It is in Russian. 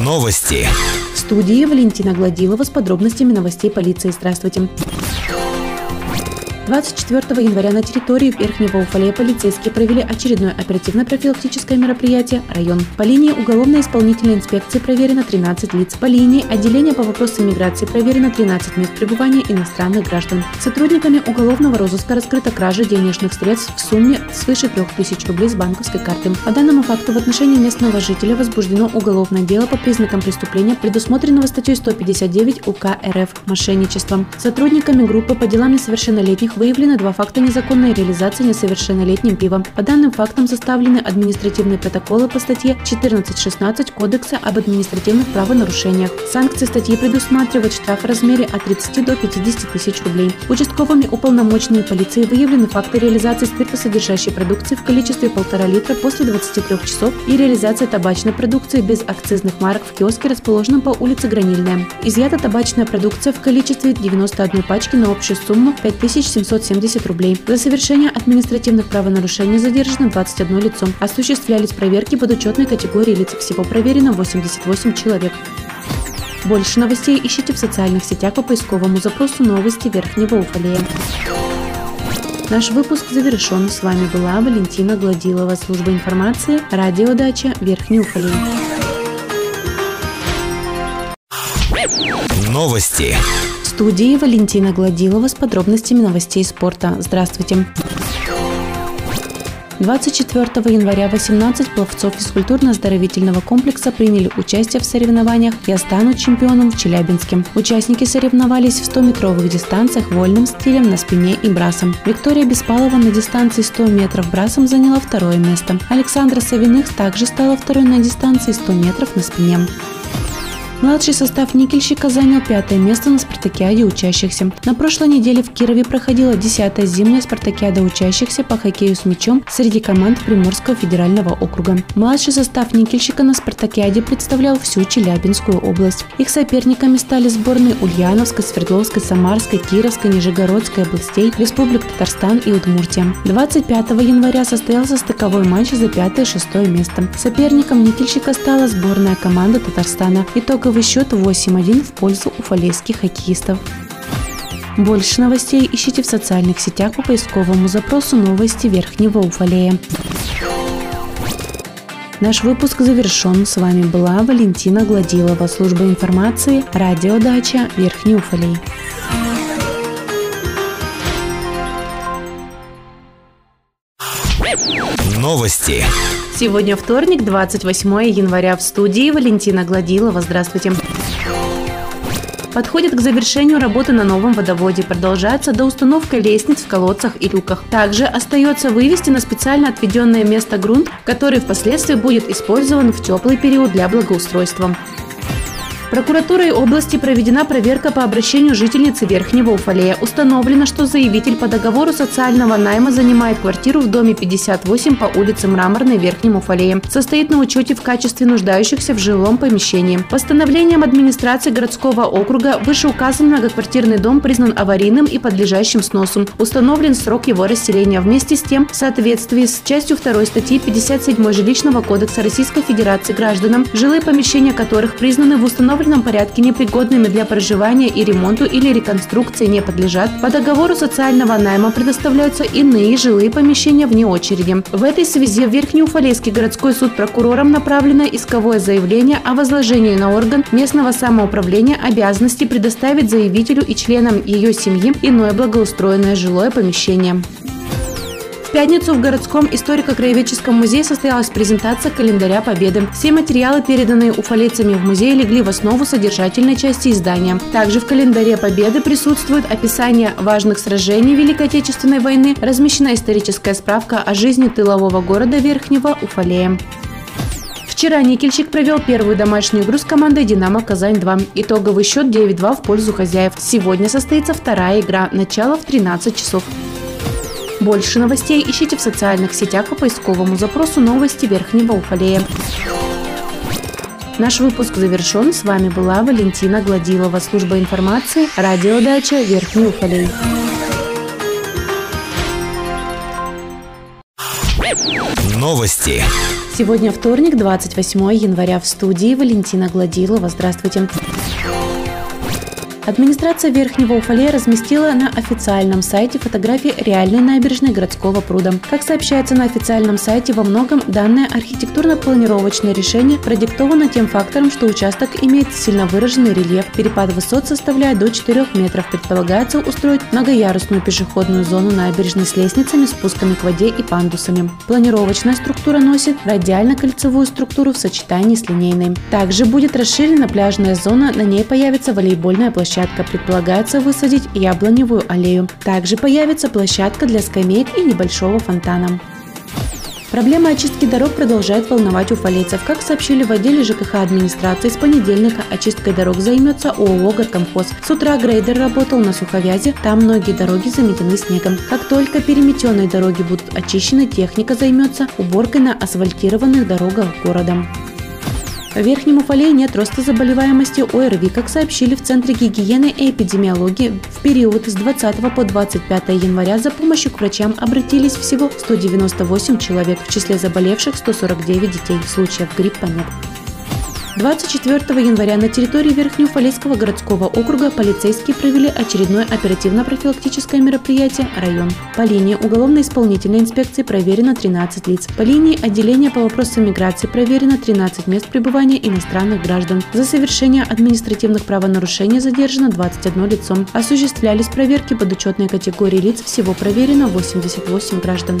Новости. В студии Валентина Гладилова с подробностями новостей полиции. Здравствуйте. 24 января на территории Верхнего Уфалея полицейские провели очередное оперативно-профилактическое мероприятие «Район». По линии уголовной исполнительной инспекции проверено 13 лиц. По линии отделения по вопросам миграции проверено 13 мест пребывания иностранных граждан. Сотрудниками уголовного розыска раскрыта кража денежных средств в сумме свыше 3000 рублей с банковской карты. По данному факту в отношении местного жителя возбуждено уголовное дело по признакам преступления, предусмотренного статьей 159 УК РФ «Мошенничество». Сотрудниками группы по делам несовершеннолетних них выявлено два факта незаконной реализации несовершеннолетним пивом. По данным фактам составлены административные протоколы по статье 14.16 Кодекса об административных правонарушениях. Санкции статьи предусматривают штраф в размере от 30 до 50 тысяч рублей. Участковыми уполномоченными полиции выявлены факты реализации спиртосодержащей продукции в количестве полтора литра после 23 часов и реализация табачной продукции без акцизных марок в киоске, расположенном по улице Гранильная. Изъята табачная продукция в количестве 91 пачки на общую сумму 5700 770 рублей. За совершение административных правонарушений задержано 21 лицо. Осуществлялись проверки под учетной категории лиц. Всего проверено 88 человек. Больше новостей ищите в социальных сетях по поисковому запросу «Новости Верхнего Уфалея». Наш выпуск завершен. С вами была Валентина Гладилова, служба информации, радиодача Верхний Уфалей. Новости студии Валентина Гладилова с подробностями новостей спорта. Здравствуйте. 24 января 18 пловцов физкультурно-оздоровительного комплекса приняли участие в соревнованиях «Я стану чемпионом» в Челябинске. Участники соревновались в 100-метровых дистанциях вольным стилем на спине и брасом. Виктория Беспалова на дистанции 100 метров брасом заняла второе место. Александра Савиных также стала второй на дистанции 100 метров на спине. Младший состав никельщика занял пятое место на спартакиаде учащихся. На прошлой неделе в Кирове проходила десятая зимняя спартакиада учащихся по хоккею с мячом среди команд Приморского федерального округа. Младший состав никельщика на спартакиаде представлял всю Челябинскую область. Их соперниками стали сборные Ульяновской, Свердловской, Самарской, Кировской, Нижегородской областей, Республик Татарстан и Удмуртия. 25 января состоялся стыковой матч за пятое и шестое место. Соперником никельщика стала сборная команда Татарстана. Итоговый итоговый счет 8-1 в пользу уфалейских хоккеистов. Больше новостей ищите в социальных сетях по поисковому запросу «Новости Верхнего Уфалея». Наш выпуск завершен. С вами была Валентина Гладилова, служба информации, радиодача Верхний Уфалей. Новости. Сегодня вторник, 28 января. В студии Валентина Гладилова. Здравствуйте. Подходит к завершению работы на новом водоводе. Продолжается до установки лестниц в колодцах и люках. Также остается вывести на специально отведенное место грунт, который впоследствии будет использован в теплый период для благоустройства. Прокуратурой области проведена проверка по обращению жительницы Верхнего Уфалея. Установлено, что заявитель по договору социального найма занимает квартиру в доме 58 по улице Мраморной Верхнем Уфалее. Состоит на учете в качестве нуждающихся в жилом помещении. Постановлением администрации городского округа вышеуказанный многоквартирный дом признан аварийным и подлежащим сносу. Установлен срок его расселения. Вместе с тем, в соответствии с частью 2 статьи 57 Жилищного кодекса Российской Федерации гражданам, жилые помещения которых признаны в установленном установленном порядке непригодными для проживания и ремонту или реконструкции не подлежат, по договору социального найма предоставляются иные жилые помещения вне очереди. В этой связи в Верхнеуфалейский городской суд прокурором направлено исковое заявление о возложении на орган местного самоуправления обязанности предоставить заявителю и членам ее семьи иное благоустроенное жилое помещение пятницу в городском историко-краеведческом музее состоялась презентация календаря Победы. Все материалы, переданные уфалейцами в музей, легли в основу содержательной части издания. Также в календаре Победы присутствует описание важных сражений Великой Отечественной войны, размещена историческая справка о жизни тылового города Верхнего Уфалея. Вчера Никельщик провел первую домашнюю игру с командой «Динамо Казань-2». Итоговый счет 9-2 в пользу хозяев. Сегодня состоится вторая игра. Начало в 13 часов. Больше новостей ищите в социальных сетях по поисковому запросу «Новости Верхнего Уфалея». Наш выпуск завершен. С вами была Валентина Гладилова, служба информации, радиодача Верхний Уфалей. Новости. Сегодня вторник, 28 января в студии Валентина Гладилова. Здравствуйте. Администрация Верхнего Уфалея разместила на официальном сайте фотографии реальной набережной городского пруда. Как сообщается на официальном сайте, во многом данное архитектурно-планировочное решение продиктовано тем фактором, что участок имеет сильно выраженный рельеф. Перепад высот составляет до 4 метров. Предполагается устроить многоярусную пешеходную зону набережной с лестницами, спусками к воде и пандусами. Планировочная структура носит радиально-кольцевую структуру в сочетании с линейной. Также будет расширена пляжная зона, на ней появится волейбольная площадка площадка предполагается высадить яблоневую аллею. Также появится площадка для скамеек и небольшого фонтана. Проблема очистки дорог продолжает волновать уфалейцев. Как сообщили в отделе ЖКХ администрации, с понедельника очисткой дорог займется ООО «Горкомхоз». С утра грейдер работал на Суховязе, там многие дороги заметены снегом. Как только переметенные дороги будут очищены, техника займется уборкой на асфальтированных дорогах города. В Верхнем Уфале нет роста заболеваемости ОРВИ, как сообщили в Центре гигиены и эпидемиологии. В период с 20 по 25 января за помощью к врачам обратились всего 198 человек, в числе заболевших 149 детей. Случаев гриппа нет. 24 января на территории Верхнеуфалейского городского округа полицейские провели очередное оперативно-профилактическое мероприятие «Район». По линии уголовно-исполнительной инспекции проверено 13 лиц. По линии отделения по вопросам миграции проверено 13 мест пребывания иностранных граждан. За совершение административных правонарушений задержано 21 лицо. Осуществлялись проверки под учетной категории лиц, всего проверено 88 граждан.